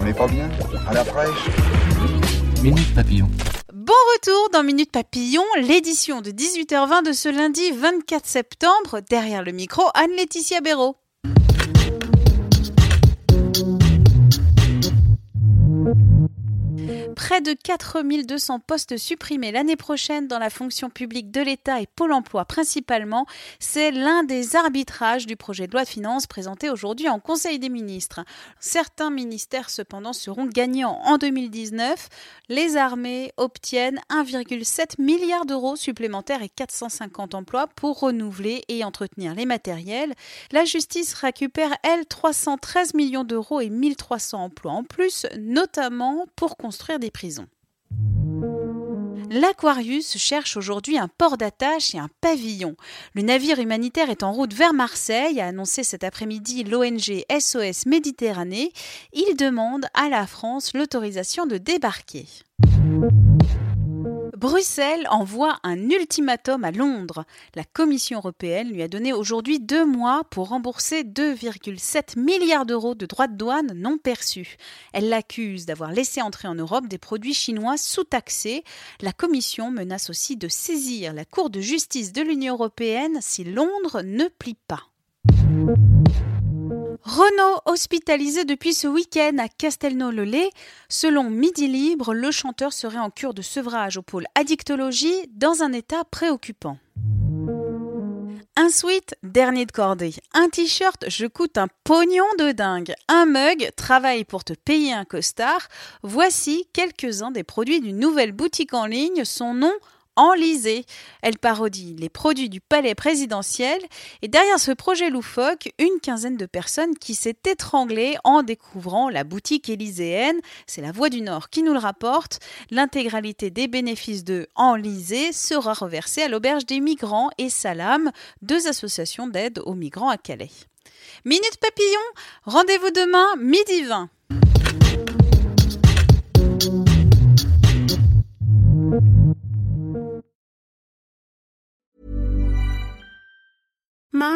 On n'est pas bien À la fraîche Minute Papillon. Bon retour dans Minute Papillon, l'édition de 18h20 de ce lundi 24 septembre. Derrière le micro, Anne-Laetitia Béraud. Près de 4200 postes supprimés l'année prochaine dans la fonction publique de l'État et Pôle emploi principalement, c'est l'un des arbitrages du projet de loi de finances présenté aujourd'hui en Conseil des ministres. Certains ministères cependant seront gagnants en 2019. Les armées obtiennent 1,7 milliard d'euros supplémentaires et 450 emplois pour renouveler et entretenir les matériels. La justice récupère, elle, 313 millions d'euros et 1300 emplois en plus, notamment pour construire des L'Aquarius cherche aujourd'hui un port d'attache et un pavillon. Le navire humanitaire est en route vers Marseille, a annoncé cet après-midi l'ONG SOS Méditerranée. Il demande à la France l'autorisation de débarquer. Bruxelles envoie un ultimatum à Londres. La Commission européenne lui a donné aujourd'hui deux mois pour rembourser 2,7 milliards d'euros de droits de douane non perçus. Elle l'accuse d'avoir laissé entrer en Europe des produits chinois sous-taxés. La Commission menace aussi de saisir la Cour de justice de l'Union européenne si Londres ne plie pas. Renaud hospitalisé depuis ce week-end à Castelnau-le-Lay. Selon Midi Libre, le chanteur serait en cure de sevrage au pôle addictologie dans un état préoccupant. Un sweat, dernier de cordée. Un t-shirt, je coûte un pognon de dingue. Un mug, travaille pour te payer un costard. Voici quelques-uns des produits d'une nouvelle boutique en ligne. Son nom, enlisée. Elle parodie les produits du palais présidentiel et derrière ce projet loufoque, une quinzaine de personnes qui s'est étranglée en découvrant la boutique élyséenne. C'est la Voix du Nord qui nous le rapporte. L'intégralité des bénéfices de Enlisée sera reversée à l'auberge des migrants et Salam, deux associations d'aide aux migrants à Calais. Minute Papillon, rendez-vous demain midi 20.